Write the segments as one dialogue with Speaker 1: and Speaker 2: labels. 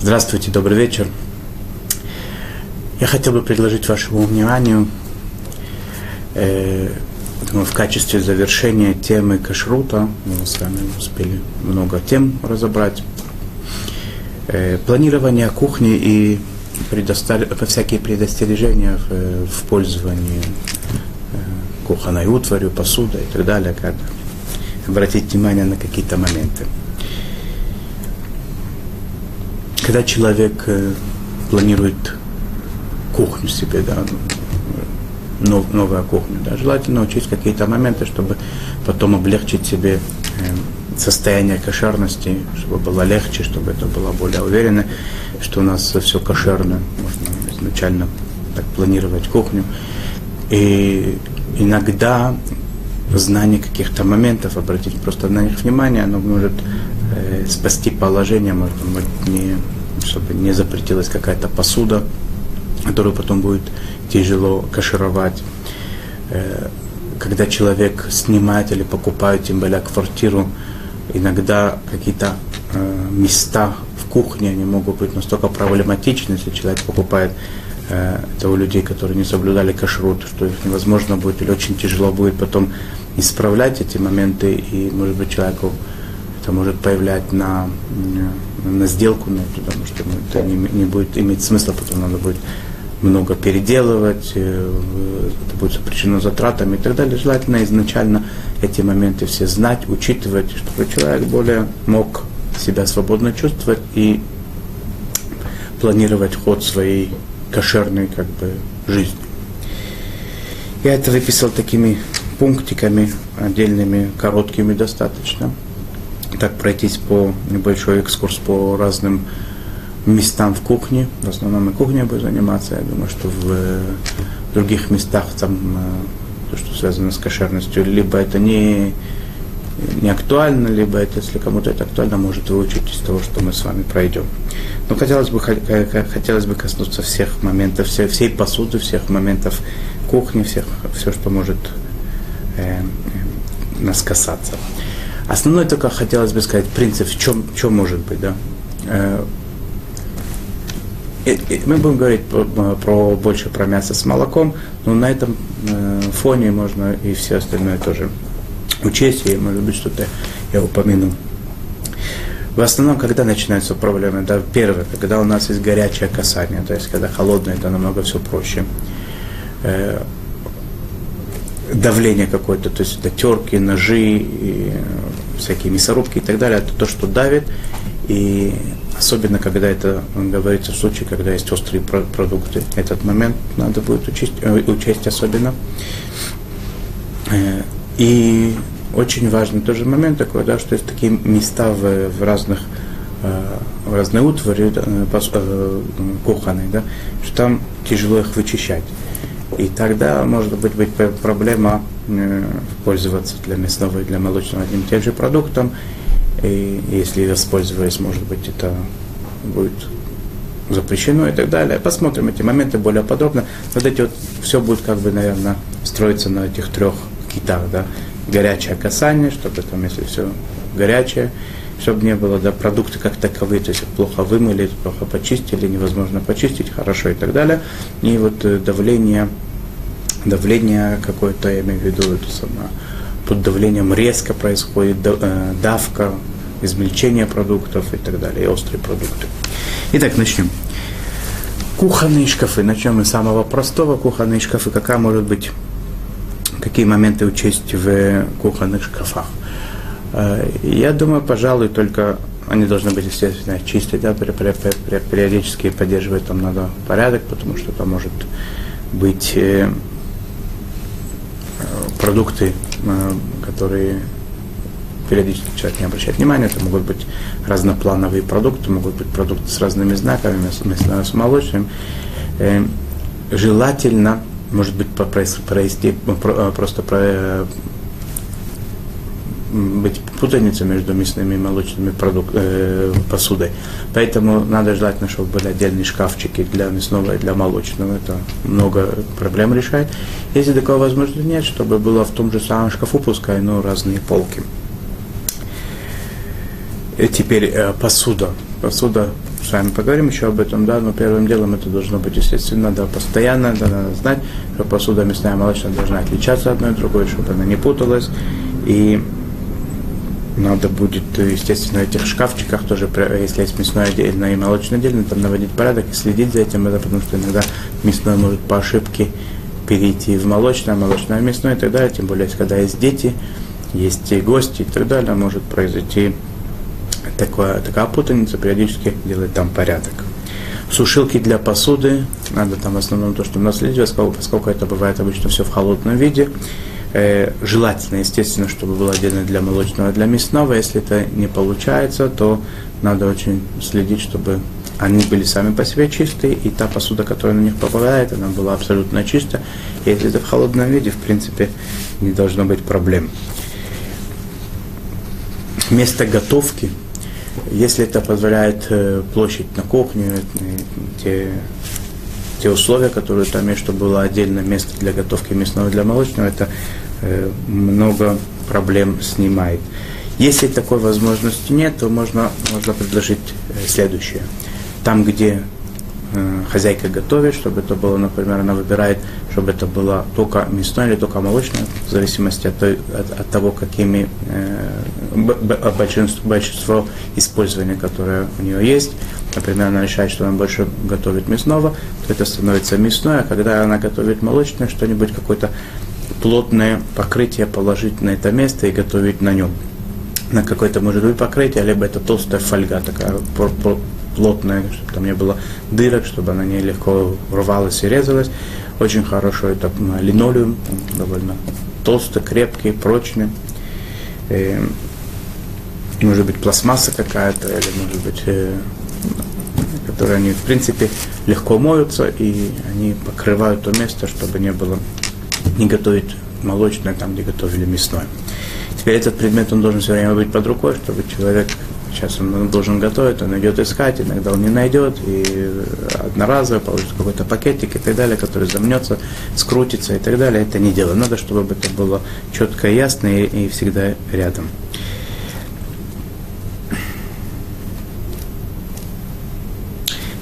Speaker 1: Здравствуйте, добрый вечер. Я хотел бы предложить вашему вниманию э, думаю, в качестве завершения темы кашрута, мы с вами успели много тем разобрать, э, планирование кухни и предостав... всякие предостережения в, в пользовании э, кухонной утварью, посудой и так далее, как обратить внимание на какие-то моменты. Когда человек э, планирует кухню себе, да, нов, новую кухню, да, желательно учесть какие-то моменты, чтобы потом облегчить себе э, состояние кошерности, чтобы было легче, чтобы это было более уверенно, что у нас все кошерно, можно изначально так планировать кухню. И иногда знание каких-то моментов, обратить просто на них внимание, оно может э, спасти положение, может быть, не, чтобы не запретилась какая-то посуда, которую потом будет тяжело кашировать. Э, когда человек снимает или покупает, тем более квартиру, иногда какие-то э, места в кухне, они могут быть настолько проблематичны, если человек покупает это у людей, которые не соблюдали кашрут, что их невозможно будет или очень тяжело будет потом исправлять эти моменты, и, может быть, человеку это может появлять на, на сделку, но потому что ну, это не, не будет иметь смысла, потом надо будет много переделывать, э, это будет сопряжено затратами и так далее. Желательно изначально эти моменты все знать, учитывать, чтобы человек более мог себя свободно чувствовать и планировать ход своей кошерной как бы, жизни. Я это выписал такими пунктиками, отдельными, короткими достаточно. Так пройтись по небольшой экскурс по разным местам в кухне. В основном и кухней буду заниматься. Я думаю, что в других местах там э, то, что связано с кошерностью, либо это не, не актуально, либо это, если кому-то это актуально, может выучить из того, что мы с вами пройдем. Но хотелось бы, хотелось бы коснуться всех моментов, всей, всей посуды, всех моментов кухни, всех, все, что может э, э, нас касаться. Основной только хотелось бы сказать принцип, в чем, в чем может быть, да. Э, мы будем говорить про, про, больше про мясо с молоком, но на этом э, фоне можно и все остальное тоже учесть, и может быть что-то я упомяну. В основном, когда начинаются проблемы, да, первое, когда у нас есть горячее касание, то есть когда холодное, это намного все проще. Э, давление какое-то, то есть это терки, ножи, и всякие мясорубки и так далее, это то, что давит, и особенно когда это говорится в случае, когда есть острые продукты. Этот момент надо будет учесть, э, учесть особенно. Э, и очень важный тоже момент такой, да, что есть такие места в, в разных э, в разной утвари кухонной, да, что там тяжело их вычищать. И тогда может быть, быть проблема пользоваться для мясного и для молочного одним и тем же продуктом, и если воспользуясь, может быть, это будет запрещено и так далее. Посмотрим эти моменты более подробно. Вот эти вот, все будет как бы, наверное, строиться на этих трех китах, да. Горячее касание, чтобы там, если все горячее, чтобы не было, да, продукты как таковые, то есть плохо вымыли, плохо почистили, невозможно почистить, хорошо и так далее. И вот э, давление, давление какое-то, я имею в виду, это самое, под давлением резко происходит э, давка, измельчение продуктов и так далее, и острые продукты. Итак, начнем. Кухонные шкафы. Начнем с самого простого. Кухонные шкафы. Какая может быть, какие моменты учесть в кухонных шкафах? Э, я думаю, пожалуй, только они должны быть, естественно, чистые, да, периодически поддерживать там надо порядок, потому что там может быть э, продукты Э, которые периодически человек не обращает внимания. Это могут быть разноплановые продукты, могут быть продукты с разными знаками, мясное с молочным. Желательно, может быть, э, просто быть путаница между мясными и молочными продук- э, посудой. Поэтому надо желательно, чтобы были отдельные шкафчики для мясного и для молочного. Это много проблем решает. Если такого возможности нет, чтобы было в том же самом шкафу, пускай, но разные полки. И теперь э, посуда. посуда, с вами поговорим еще об этом, да, но первым делом это должно быть, естественно, да, постоянно, да, надо знать, что посуда мясная и молочная должна отличаться одной от другой, чтобы она не путалась, и надо будет, естественно, в этих шкафчиках тоже, если есть мясное отдельно и молочное отдельно, там наводить порядок и следить за этим, это потому что иногда мясное может по ошибке перейти в молочное, молочное в мясное и так далее, тем более, когда есть дети, есть и гости и так далее, может произойти такое, такая путаница, периодически делать там порядок. Сушилки для посуды, надо там в основном то, что наследие, поскольку это бывает обычно все в холодном виде, Э, желательно, естественно, чтобы было отдельно для молочного, для мясного. Если это не получается, то надо очень следить, чтобы они были сами по себе чистые, и та посуда, которая на них попадает, она была абсолютно чистая. Если это в холодном виде, в принципе, не должно быть проблем. Место готовки, если это позволяет э, площадь на кухне, э, те те условия, которые там есть, чтобы было отдельное место для готовки мясного для молочного, это э, много проблем снимает. Если такой возможности нет, то можно, можно предложить э, следующее. Там, где хозяйка готовит, чтобы это было, например, она выбирает, чтобы это было только мясное или только молочное, в зависимости от, от, от того, какими э, большинство, большинство использования, которое у нее есть. Например, она решает, что она больше готовит мясного, то это становится мясное, а когда она готовит молочное, что-нибудь, какое-то плотное покрытие положить на это место и готовить на нем. На какое-то, может быть, покрытие, либо это толстая фольга такая плотная, чтобы там не было дырок, чтобы она не легко рвалась и резалась. Очень хорошо это линолеум, довольно толстый, крепкий, прочный. И, э, может быть, пластмасса какая-то, или может быть э, которые они, в принципе, легко моются, и они покрывают то место, чтобы не было, не готовить молочное там, где готовили мясное. Теперь этот предмет, он должен все время быть под рукой, чтобы человек, сейчас он должен готовить, он идет искать, иногда он не найдет, и одноразово получит какой-то пакетик и так далее, который замнется, скрутится и так далее. Это не дело. Надо, чтобы это было четко и ясно и, и всегда рядом.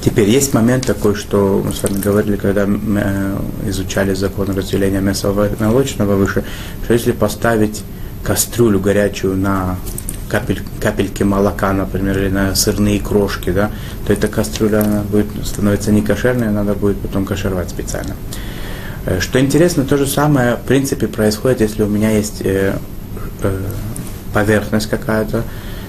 Speaker 1: Теперь есть момент такой, что мы с вами говорили, когда мы э, изучали закон разделения и молочного выше, что если поставить кастрюлю горячую на капель, капельки молока, например, или на сырные крошки, да, то эта кастрюля она будет становиться не кошерной, надо будет потом кошеровать специально. Э, что интересно, то же самое в принципе происходит, если у меня есть э, э, поверхность какая-то,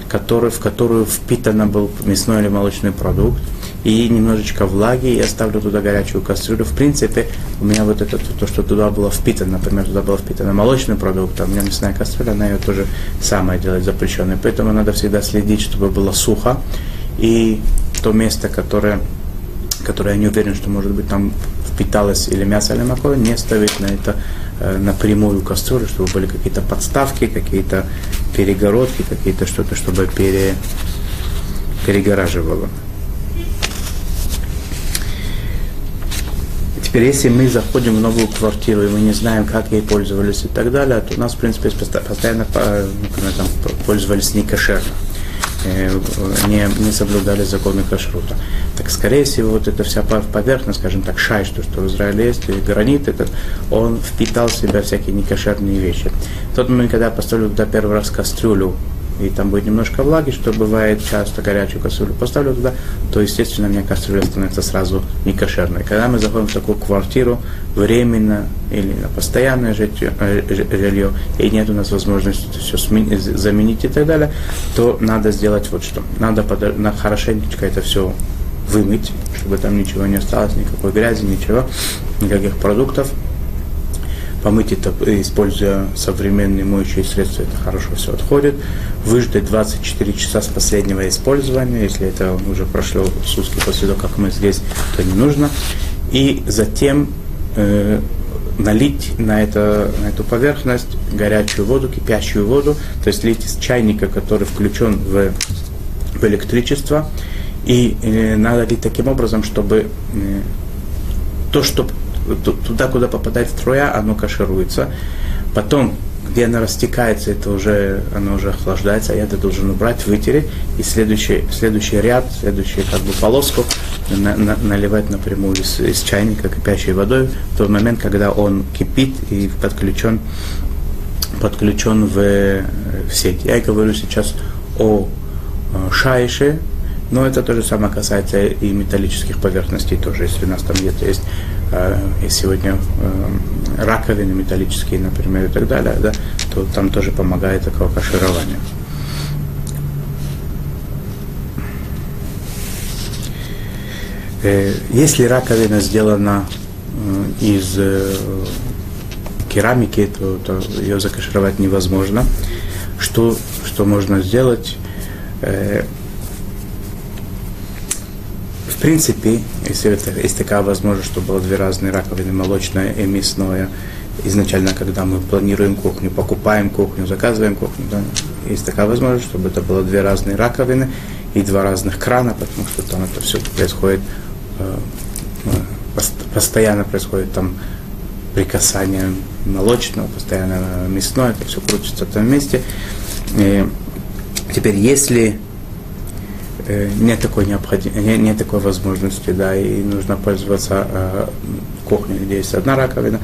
Speaker 1: который, в которую впитано был мясной или молочный продукт, и немножечко влаги, и оставлю туда горячую кастрюлю. В принципе, у меня вот это, то, что туда было впитано, например, туда было впитано молочный продукт, а у меня мясная кастрюля, она ее тоже самое делать запрещенной. Поэтому надо всегда следить, чтобы было сухо, и то место, которое, которое я не уверен, что может быть там впиталось или мясо, или молоко, не ставить на это Э, на прямую кастрюлю, чтобы были какие-то подставки, какие-то перегородки, какие-то что-то, чтобы пере, перегораживало. Теперь, если мы заходим в новую квартиру, и мы не знаем, как ей пользовались и так далее, то у нас, в принципе, постоянно ну, там, пользовались некошерно. Не, не соблюдали законы кашрута. Так, скорее всего, вот эта вся поверхность, скажем так, шай, что, что в Израиле есть, и гранит этот, он впитал в себя всякие некошерные вещи. В тот момент, когда я поставлю туда первый раз кастрюлю и там будет немножко влаги, что бывает часто горячую кастрюлю поставлю туда, то, естественно, у меня кастрюля становится сразу не кошерной. Когда мы заходим в такую квартиру, временно или на постоянное э, жилье и нет у нас возможности все заменить и так далее, то надо сделать вот что. Надо на хорошенечко это все вымыть, чтобы там ничего не осталось, никакой грязи, ничего, никаких продуктов, помыть это, используя современные моющие средства, это хорошо все отходит. Выждать 24 часа с последнего использования, если это уже прошло сутки после того, как мы здесь, то не нужно. И затем э, налить на, это, на эту поверхность горячую воду, кипящую воду, то есть лить из чайника, который включен в, в электричество, и э, надо лить таким образом, чтобы э, то, что туда, куда попадает струя, оно кашируется. Потом где она растекается, это уже, оно уже охлаждается, а я это должен убрать, вытереть, и следующий, следующий ряд, следующую как бы полоску на, на, наливать напрямую из, из чайника кипящей водой в тот момент, когда он кипит и подключен, подключен в, в сеть. Я говорю сейчас о э, шайше, но это то же самое касается и металлических поверхностей тоже. Если у нас там где-то есть, э, сегодня э, раковины металлические, например, и так далее, да, то там тоже помогает такое каширование. Э, если раковина сделана э, из э, керамики, то, то ее закашировать невозможно. Что, что можно сделать? В принципе, если это, есть такая возможность, что было две разные раковины, молочная и мясное, изначально, когда мы планируем кухню, покупаем кухню, заказываем кухню, да, есть такая возможность, чтобы это было две разные раковины и два разных крана, потому что там это все происходит, э, э постоянно происходит там прикасание молочного, постоянно мясное, это все крутится там вместе. И теперь, если Э, нет такой необходимости, нет, такой возможности, да, и нужно пользоваться э, кухней, где есть одна раковина,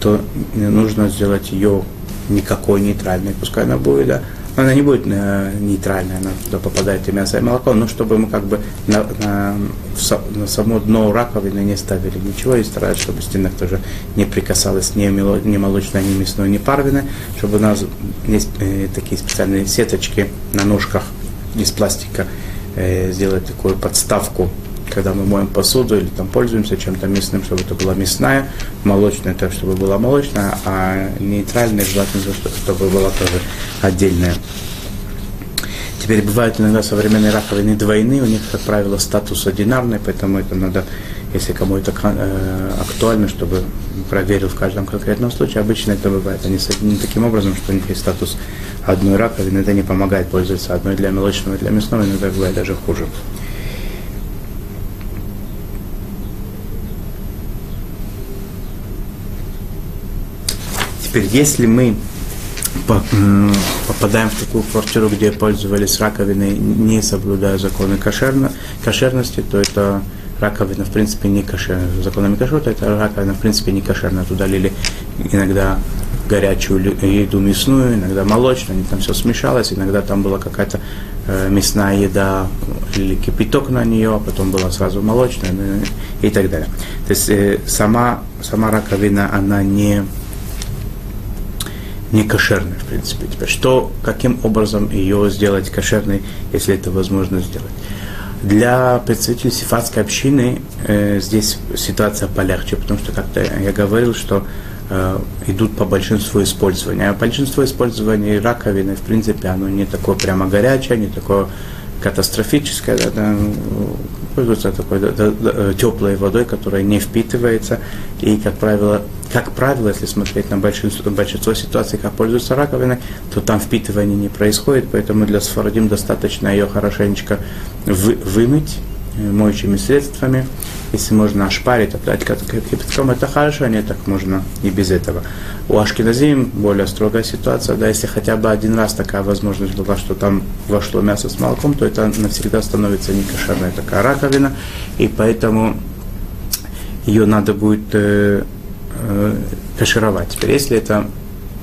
Speaker 1: то нужно сделать ее никакой нейтральной, пускай она будет, да, она не будет э, нейтральная, она туда попадает и мясо, и молоко, но чтобы мы как бы на, на, в, на само дно раковины не ставили ничего и старались, чтобы стенок тоже не прикасалась ни, мело, ни молочное, ни мясное, ни парвины, чтобы у нас есть э, такие специальные сеточки на ножках из пластика, э, сделать такую подставку, когда мы моем посуду или там пользуемся чем-то мясным, чтобы это была мясная, молочная, так чтобы была молочная, а нейтральная желательно, чтобы была тоже отдельная. Теперь бывают иногда современные раковины двойные, у них, как правило, статус одинарный, поэтому это надо, если кому это э, актуально, чтобы проверил в каждом конкретном случае. Обычно это бывает. Они соединены таким образом, что у них есть статус одной раковины, это не помогает пользоваться одной для молочного для мясного, иногда бывает даже хуже. Теперь, если мы попадаем в такую квартиру, где пользовались раковиной, не соблюдая законы кошерно, кошерности, то это раковина, в принципе, не кошерная. Законами кашрута это раковина, в принципе, не кошерная. Туда лили иногда горячую еду мясную, иногда молочную, они там все смешалось, иногда там была какая-то э, мясная еда или кипяток на нее, а потом была сразу молочная ну, и так далее. То есть э, сама, сама раковина, она не, не кошерная, в принципе. Теперь, что, каким образом ее сделать кошерной, если это возможно сделать? Для представителей сифатской общины э, здесь ситуация полегче, потому что как-то я говорил, что э, идут по большинству использования. А большинство использований раковины, в принципе, оно не такое прямо горячее, не такое катастрофическое, да, да, пользуются такой да, да, э, теплой водой, которая не впитывается. И, как правило, как правило, если смотреть на большинство, большинство ситуаций, как пользуются раковиной, то там впитывание не происходит, поэтому для сфарадим достаточно ее хорошенечко вы, вымыть э, моющими средствами. Если можно ошпарить, обдать кипятком, это хорошо, а не так можно и без этого. У Ашкиназим более строгая ситуация, да, если хотя бы один раз такая возможность была, что там вошло мясо с молоком, то это навсегда становится не кошерная такая раковина, и поэтому ее надо будет э, э, кашировать. Теперь, если это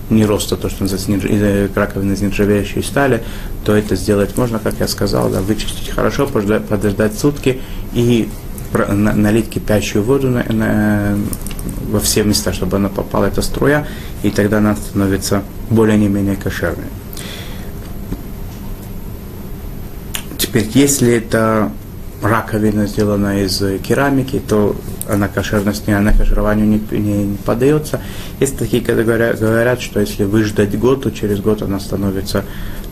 Speaker 1: не роста, то, что называется э, раковина из нержавеющей стали, то это сделать можно, как я сказал, да, вычистить хорошо, подождать, подождать сутки и налить кипящую воду на, на, во все места, чтобы она попала, эта струя, и тогда она становится более не менее кошерной. Теперь, если это раковина сделана из керамики, то она кошерность, она кошерованию не, не, не поддается. Есть такие, когда говорят, говорят, что если выждать год, то через год она становится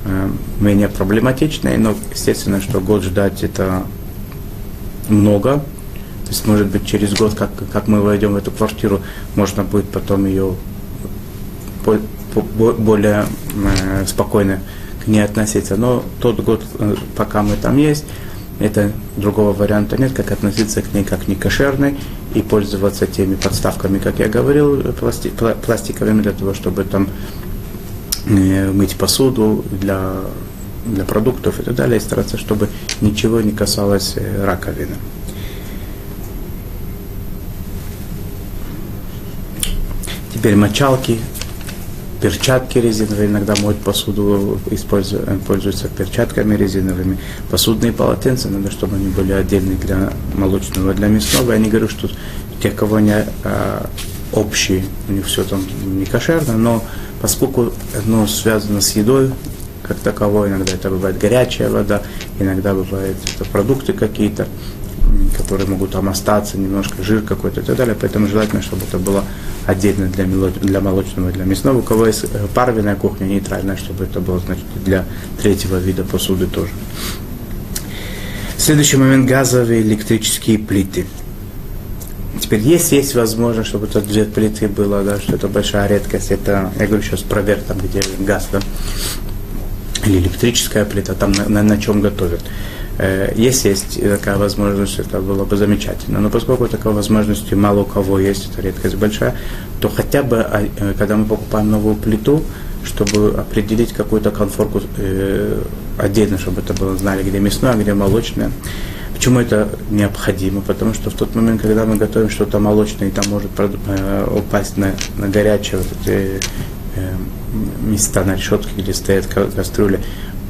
Speaker 1: э, менее проблематичной, но естественно, что год ждать это много, то есть, может быть, через год, как, как мы войдем в эту квартиру, можно будет потом ее более э, спокойно к ней относиться. Но тот год, э, пока мы там есть, это другого варианта нет, как относиться к ней как не кошерной и пользоваться теми подставками, как я говорил, пласти, пластиковыми, для того, чтобы там э, мыть посуду для, для продуктов и так далее, и стараться, чтобы ничего не касалось э, раковины. Теперь мочалки, перчатки резиновые, иногда моют посуду, используют, пользуются перчатками резиновыми. Посудные полотенца, надо, чтобы они были отдельные для молочного, для мясного. Я не говорю, что те, кого не а, общие, у них все там не кошерно, но поскольку оно связано с едой, как таковой, иногда это бывает горячая вода, иногда бывают это продукты какие-то, которые могут там остаться, немножко жир какой-то и так далее. Поэтому желательно, чтобы это было отдельно для, для молочного и для мясного. У кого есть э, паровинная кухня нейтральная, чтобы это было, значит, для третьего вида посуды тоже. Следующий момент – газовые электрические плиты. Теперь есть, есть возможность, чтобы это две плиты было, да, что это большая редкость. Это, я говорю сейчас про верх, там, где газ, да, или электрическая плита, там на, на, на чем готовят. Э, если есть такая возможность, это было бы замечательно. Но поскольку такой возможности мало у кого есть, это редкость большая, то хотя бы, а, э, когда мы покупаем новую плиту, чтобы определить какую-то конфорку э, отдельно, чтобы это было, знали, где мясное, а где молочное. Почему это необходимо? Потому что в тот момент, когда мы готовим что-то молочное, и там может упасть на, на горячее вот эти места на решетке, где стоят кастрюли,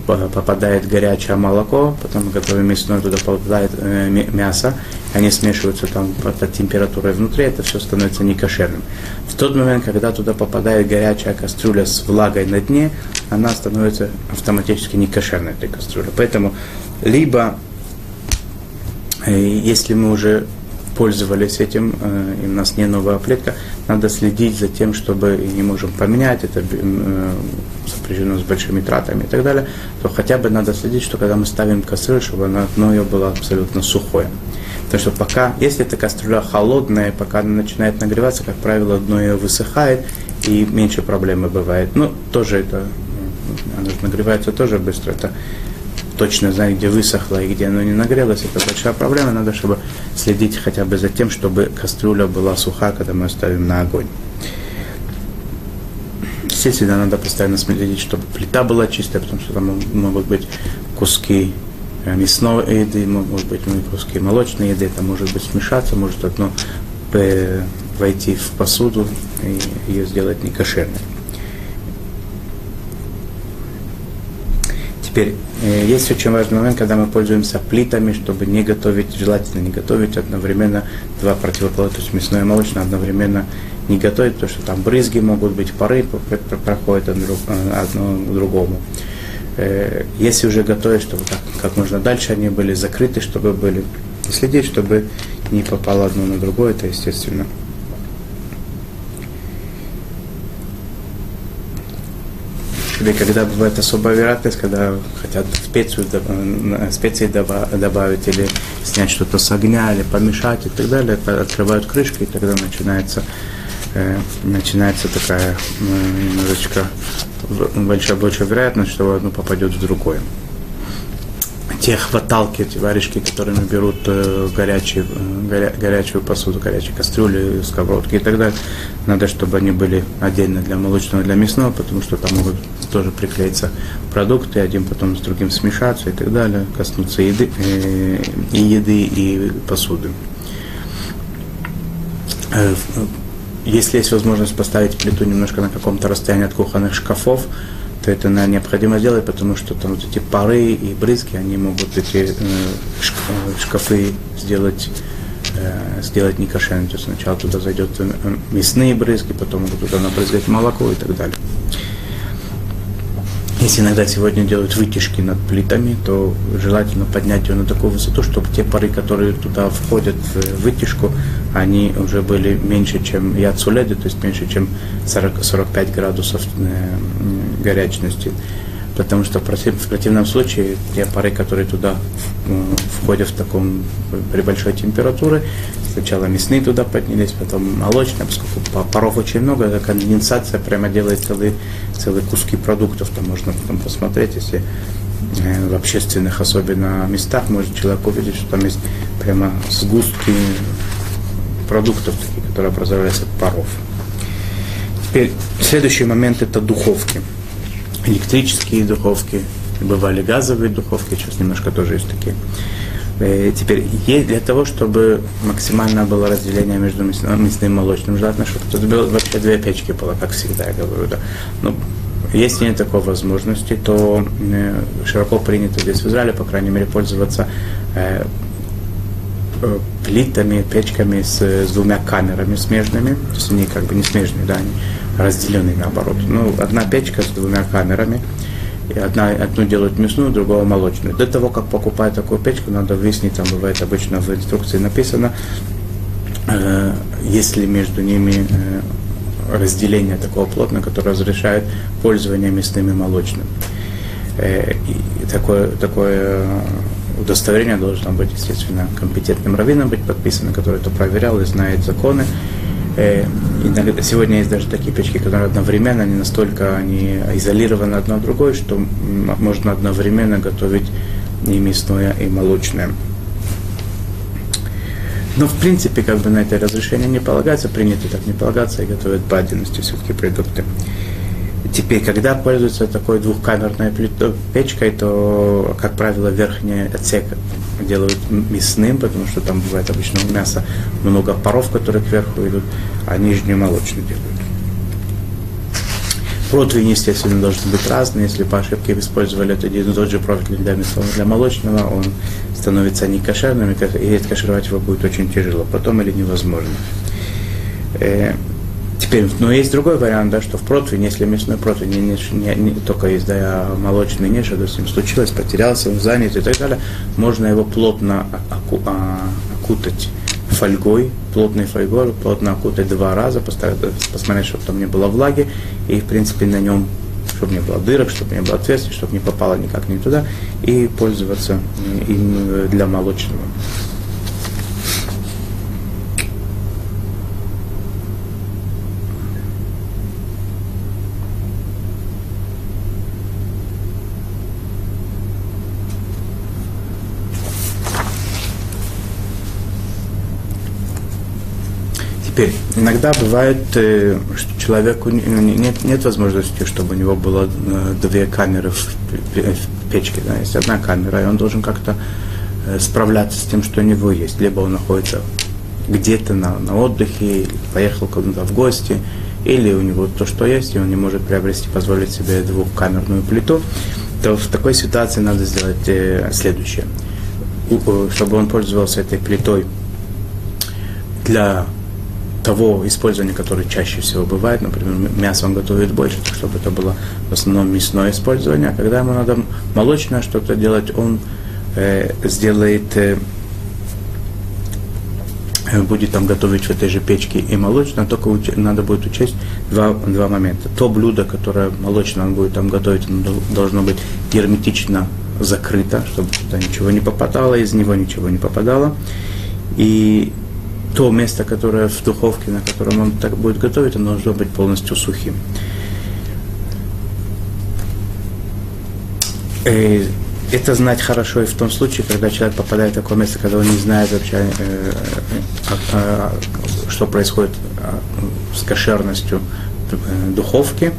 Speaker 1: попадает горячее молоко, потом готовим мясное, туда попадает э, мясо, они смешиваются там под температурой внутри, это все становится некошерным. В тот момент, когда туда попадает горячая кастрюля с влагой на дне, она становится автоматически некошерной, этой кастрюля. Поэтому либо, э, если мы уже пользовались этим, э, и у нас не новая плитка, надо следить за тем, чтобы и не можем поменять, это э, сопряжено с большими тратами и так далее, то хотя бы надо следить, что когда мы ставим кастрюлю, чтобы она дно ее было абсолютно сухое. Потому что пока, если эта кастрюля холодная, пока она начинает нагреваться, как правило, дно ее высыхает, и меньше проблемы бывает. Ну, тоже это, она нагревается тоже быстро, это точно знать, где высохло и где оно не нагрелось, это большая проблема. Надо, чтобы следить хотя бы за тем, чтобы кастрюля была суха, когда мы ставим на огонь. Естественно, надо постоянно следить, чтобы плита была чистая, потому что там могут быть куски э, мясной еды, могут быть куски молочной еды, это может быть смешаться, может одно войти в посуду и ее сделать некошерной. Теперь, э, есть очень важный момент, когда мы пользуемся плитами, чтобы не готовить, желательно не готовить одновременно два противоположных, то есть мясное и молочное одновременно не готовить, потому что там брызги могут быть, пары проходят одно к другому. Э, если уже готовить, чтобы как, как можно дальше они были закрыты, чтобы были, следить, чтобы не попало одно на другое, это естественно. Или когда бывает особая вероятность, когда хотят специю, специи добавить или снять что-то с огня, или помешать и так далее, открывают крышки, и тогда начинается, э, начинается такая э, немножечко большая, большая вероятность, что одно попадет в другое те хваталки, эти варежки, которыми берут э, горячие, э, горя, горячую посуду, горячие кастрюли, сковородки и так далее. Надо, чтобы они были отдельно для молочного, для мясного, потому что там могут тоже приклеиться продукты, один потом с другим смешаться и так далее, коснуться еды, э, и еды, и посуды. Если есть возможность поставить плиту немножко на каком-то расстоянии от кухонных шкафов, то это необходимо сделать, потому что там вот эти пары и брызги, они могут эти э, э шкафы сделать, э, сделать некошерными. То есть сначала туда зайдет э, мясные брызги, потом могут туда набрызгать молоко и так далее. Если иногда сегодня делают вытяжки над плитами, то желательно поднять ее на такую высоту, чтобы те пары, которые туда входят в вытяжку, они уже были меньше, чем яцуледы, то есть меньше, чем 40, 45 градусов э, горячности. Потому что в противном случае те пары, которые туда э, входят в таком при большой температуре, сначала мясные туда поднялись, потом молочные, поскольку паров очень много, конденсация прямо делает целые, целые куски продуктов, там можно потом посмотреть, если э, в общественных особенно местах может человек увидеть, что там есть прямо сгустки продуктов, такие, которые образовались от паров. Теперь следующий момент это духовки. Электрические духовки, бывали газовые духовки, сейчас немножко тоже есть такие. Э, теперь для того, чтобы максимально было разделение между мясным, мясным и молочным, желательно, чтобы тут было вообще две печки было, как всегда я говорю. Да. Но если нет такой возможности, то э, широко принято здесь в Израиле, по крайней мере, пользоваться э, плитами, печками с, с двумя камерами смежными, то есть они как бы не смежные, да, они разделены наоборот. Ну, одна печка с двумя камерами, и одна, одну делают мясную, другого молочную. До того, как покупать такую печку, надо выяснить, там бывает обычно в инструкции написано, э, если между ними э, разделение такого плотно, которое разрешает пользование мясным и молочным. Э, и такое, такое удостоверение должно быть, естественно, компетентным раввином быть подписано, который это проверял и знает законы. Э, сегодня есть даже такие печки, которые одновременно, они настолько они изолированы одно от другой, что можно одновременно готовить и мясное, и молочное. Но в принципе, как бы на это разрешение не полагается, принято так не полагаться и готовят по отдельности все-таки продукты. Теперь, когда пользуются такой двухкамерной печкой, то, как правило, верхний отсек делают мясным, потому что там бывает обычно у мяса много паров, которые кверху идут, а нижнюю молочную делают. Противень, естественно, должен быть разный. Если по ошибке использовали один и тот же противень для мясного, для молочного, он становится некошерным, и кашировать его будет очень тяжело, потом или невозможно. Э, Теперь, но есть другой вариант, да, что в противень, если мясной противень не, не, не, только есть, да, молочный не, что с ним случилось, потерялся, он занят и так далее, можно его плотно оку, а, окутать фольгой, плотной фольгой, плотно окутать два раза, посмотреть, чтобы там не было влаги, и, в принципе, на нем, чтобы не было дырок, чтобы не было отверстий, чтобы не попало никак не туда, и пользоваться им для молочного. Теперь, иногда бывает, э, что человеку нет, нет возможности, чтобы у него было э, две камеры в печке. Да? Есть одна камера, и он должен как-то э, справляться с тем, что у него есть. Либо он находится где-то на, на отдыхе, поехал куда-то в гости, или у него то, что есть, и он не может приобрести, позволить себе двухкамерную плиту, то в такой ситуации надо сделать следующее. Чтобы он пользовался этой плитой для того использования, которое чаще всего бывает, например, мясо он готовит больше, чтобы это было в основном мясное использование, а когда ему надо молочное что-то делать, он э, сделает, э, будет там готовить в этой же печке и молочное, только уч- надо будет учесть два, два момента. То блюдо, которое молочное он будет там готовить, оно должно быть герметично закрыто, чтобы туда ничего не попадало, из него ничего не попадало. И то место, которое в духовке, на котором он так будет готовить, оно должно быть полностью сухим. И э, это знать хорошо и в том случае, когда человек попадает в такое место, когда он не знает вообще, э, э, э, что происходит с кошерностью духовки,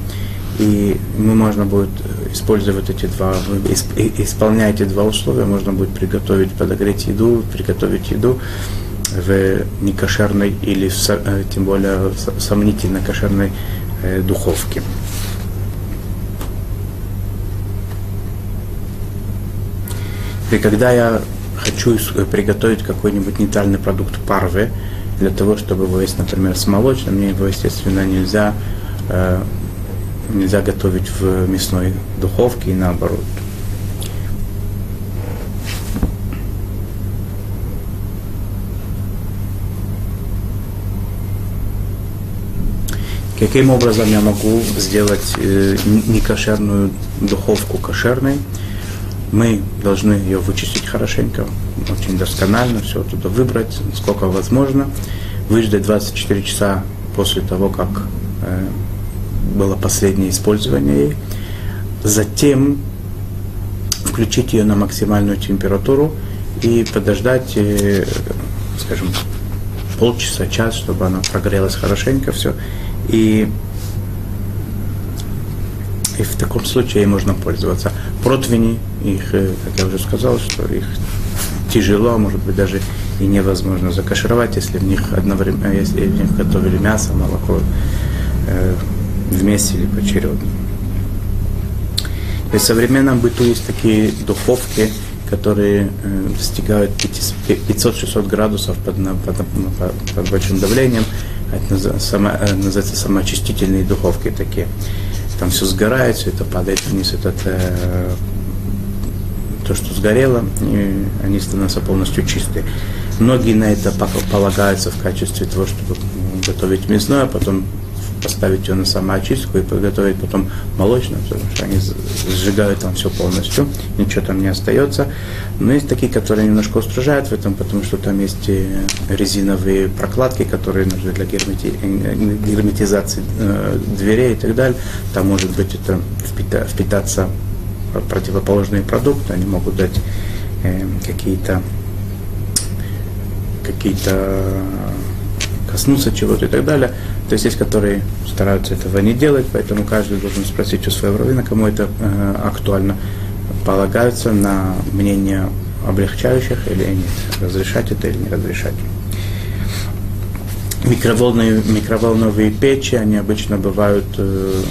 Speaker 1: и ему можно будет использовать эти два, исполняя эти два условия, можно будет приготовить, подогреть еду, приготовить еду, в некошерной или в, тем более в сомнительно кошерной э, духовке. И когда я хочу приготовить какой-нибудь нейтральный продукт парвы, для того, чтобы есть, например, с молочным, мне его, естественно, нельзя, э, нельзя готовить в мясной духовке и наоборот. Каким образом я могу сделать э, некошерную духовку кошерной? Мы должны ее вычистить хорошенько, очень досконально, все туда выбрать, сколько возможно, выждать 24 часа после того, как э, было последнее использование ей. Затем включить ее на максимальную температуру и подождать, э, скажем, полчаса, час, чтобы она прогрелась хорошенько все. И И в таком случае можно пользоваться. Противни, их, как я уже сказал, что их тяжело, может быть, даже и невозможно закашировать, если в них одновременно, если в них готовили мясо, молоко э, вместе или поочередно. В современном быту есть такие духовки, которые э, достигают 500-600 градусов под, под, под, под большим давлением. Это э, называется самоочистительные духовки такие. Там все сгорает, все это падает вниз, этот, э, то, что сгорело, и они становятся полностью чистые. Многие на это полагаются в качестве того, чтобы готовить мясное, а потом поставить ее на самоочистку и подготовить потом молочную, потому что они сжигают там все полностью, ничего там не остается. Но есть такие, которые немножко устражают в этом, потому что там есть резиновые прокладки, которые нужны для гермети... герметизации э, дверей и так далее. Там может быть это впита... впитаться противоположные продукты, они могут дать э, какие-то какие-то коснуться чего-то и так далее. То есть есть, которые стараются этого не делать, поэтому каждый должен спросить у своего раввина, кому это э, актуально. Полагаются на мнение облегчающих или нет, разрешать это или не разрешать. Микроволновые, микроволновые печи, они обычно бывают э,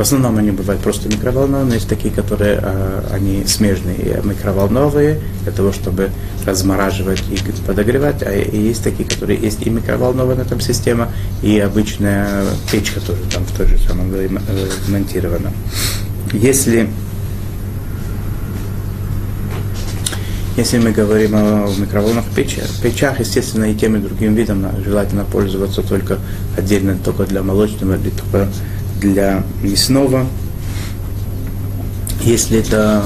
Speaker 1: в основном они бывают просто микроволновые, есть такие, которые э, они смежные, микроволновые, для того, чтобы размораживать и подогревать, а и есть такие, которые есть и микроволновая на этом система, и обычная печка тоже там в той же самом э, монтирована. Если Если мы говорим о микроволновых печах, печах, естественно, и тем и другим видом желательно пользоваться только отдельно, только для молочного или только для мясного. Если это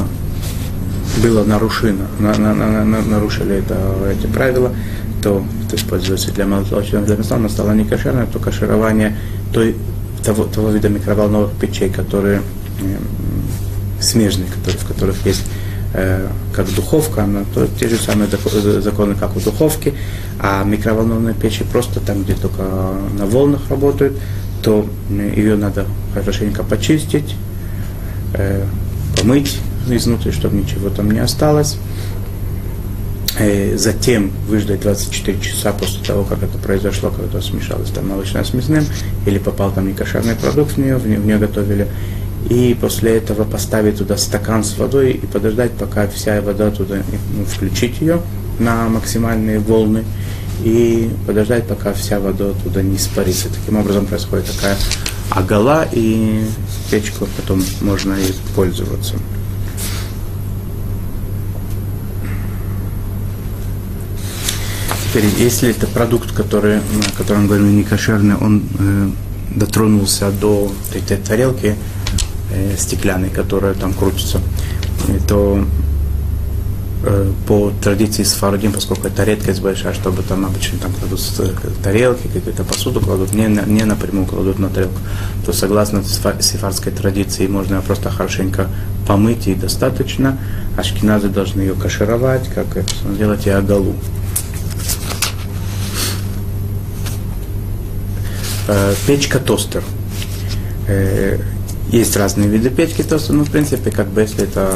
Speaker 1: было нарушено, на, на, на, на, нарушили это, эти правила, то это используется для молочного, для мясного, но стало не кошерное, то каширование той, того, того вида микроволновых печей, которые э, смежные, которые, в которых есть э, как духовка, но то те же самые законы, как у духовки, а микроволновые печи просто там, где только на волнах работают, то ее надо хорошенько почистить, э, помыть изнутри, чтобы ничего там не осталось. Э, затем выждать 24 часа после того, как это произошло, когда смешалось там молочное с мясным, или попал там некошерный продукт в нее, в нее, в нее готовили. И после этого поставить туда стакан с водой и подождать, пока вся вода туда, ну, включить ее на максимальные волны и подождать, пока вся вода оттуда не испарится. Таким образом происходит такая агала, и печку потом можно и пользоваться. Теперь, если это продукт, который, о котором говорим, не кошерный, он э, дотронулся до этой тарелки э, стеклянной, которая там крутится, то Э, по традиции с поскольку это редкость большая, чтобы там обычно там кладут тарелки, какую-то посуду кладут, не, не напрямую кладут на тарелку, то согласно сефарской традиции можно просто хорошенько помыть и достаточно. Ашкиназы должны ее кашировать, как это сделать и агалу. Э, печка тостер. Э, есть разные виды печки тостер, но в принципе, как бы если это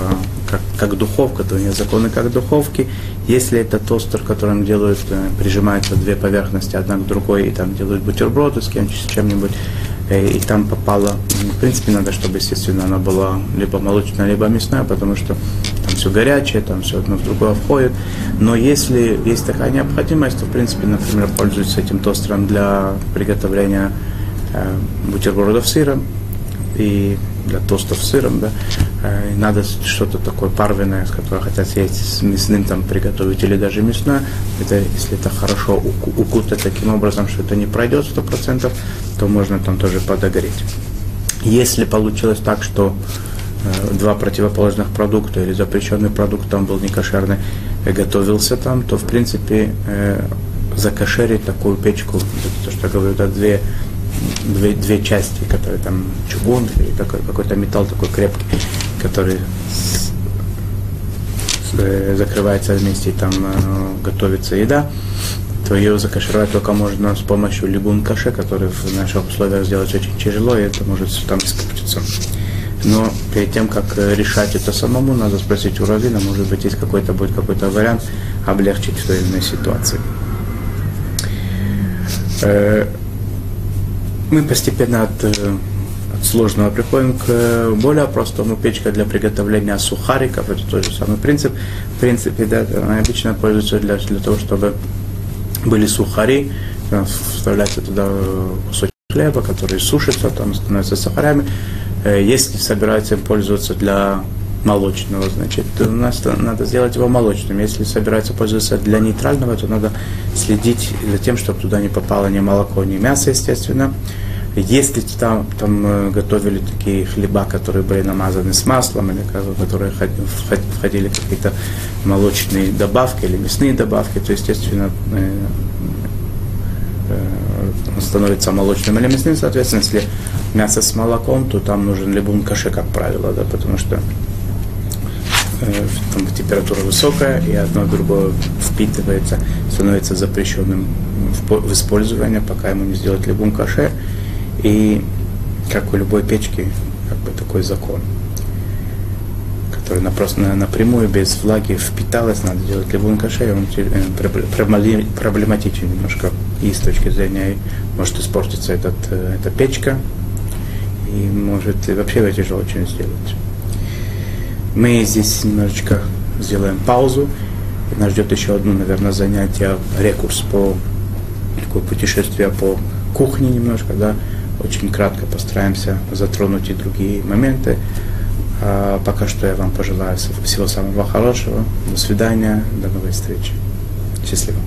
Speaker 1: как, как духовка, то нет законы как духовки. Если это тостер, которым делают, э, прижимаются две поверхности одна к другой, и там делают бутерброды с, кем, с чем-нибудь, э, и там попало, в принципе, надо, чтобы, естественно, она была либо молочная, либо мясная, потому что там все горячее, там все одно в другое входит. Но если есть такая необходимость, то, в принципе, например, пользуются этим тостером для приготовления э, бутербродов с сыром, и для тостов с сыром, да, э, и надо что-то такое парвенное, с которое хотят съесть с мясным там приготовить, или даже мясное, это, если это хорошо укутать таким образом, что это не пройдет сто процентов, то можно там тоже подогреть. Если получилось так, что э, два противоположных продукта или запрещенный продукт там был не кошерный, э, готовился там, то в принципе э, закошерить такую печку, то, что я говорю, да, две две, две части, которые там чугун или такой, какой-то металл такой крепкий, который с, с, э, закрывается вместе и там э, готовится еда, то ее закашировать только можно с помощью либун каше, который в наших условиях сделать очень тяжело, и это может там испортиться. Но перед тем, как э, решать это самому, надо спросить у Равина, может быть, есть какой-то будет какой-то вариант облегчить в той или иной ситуации. Э, мы постепенно от, э, от сложного приходим к более простому. Печка для приготовления сухариков, это тот же самый принцип. В принципе, да, она обычно пользуется для, для того, чтобы были сухари, вставляется туда кусочек хлеба, который сушится, там становится сахарями. Э, если собирается пользоваться для молочного, значит, у нас надо сделать его молочным. Если собирается пользоваться для нейтрального, то надо следить за тем, чтобы туда не попало ни молоко, ни мясо, естественно. Если там, там э, готовили такие хлеба, которые были намазаны с маслом, или которые входили какие-то молочные добавки или мясные добавки, то, естественно, э, он становится молочным или мясным, соответственно, если мясо с молоком, то там нужен либун каше, как правило, да, потому что э, там температура высокая, и одно другое впитывается, становится запрещенным в, использовании, пока ему не сделать либун каше. И как у любой печки, как бы такой закон, который просто на, напрямую, без влаги впиталась, надо делать либун каше, и он э, проблематичен немножко и с точки зрения может испортиться этот, э, эта печка, и может вообще ее тяжело очень сделать. Мы здесь немножечко сделаем паузу. И нас ждет еще одно, наверное, занятие, рекурс по такое путешествие по кухне немножко, да. Очень кратко постараемся затронуть и другие моменты. А пока что я вам пожелаю всего самого хорошего. До свидания, до новой встречи. Счастливо.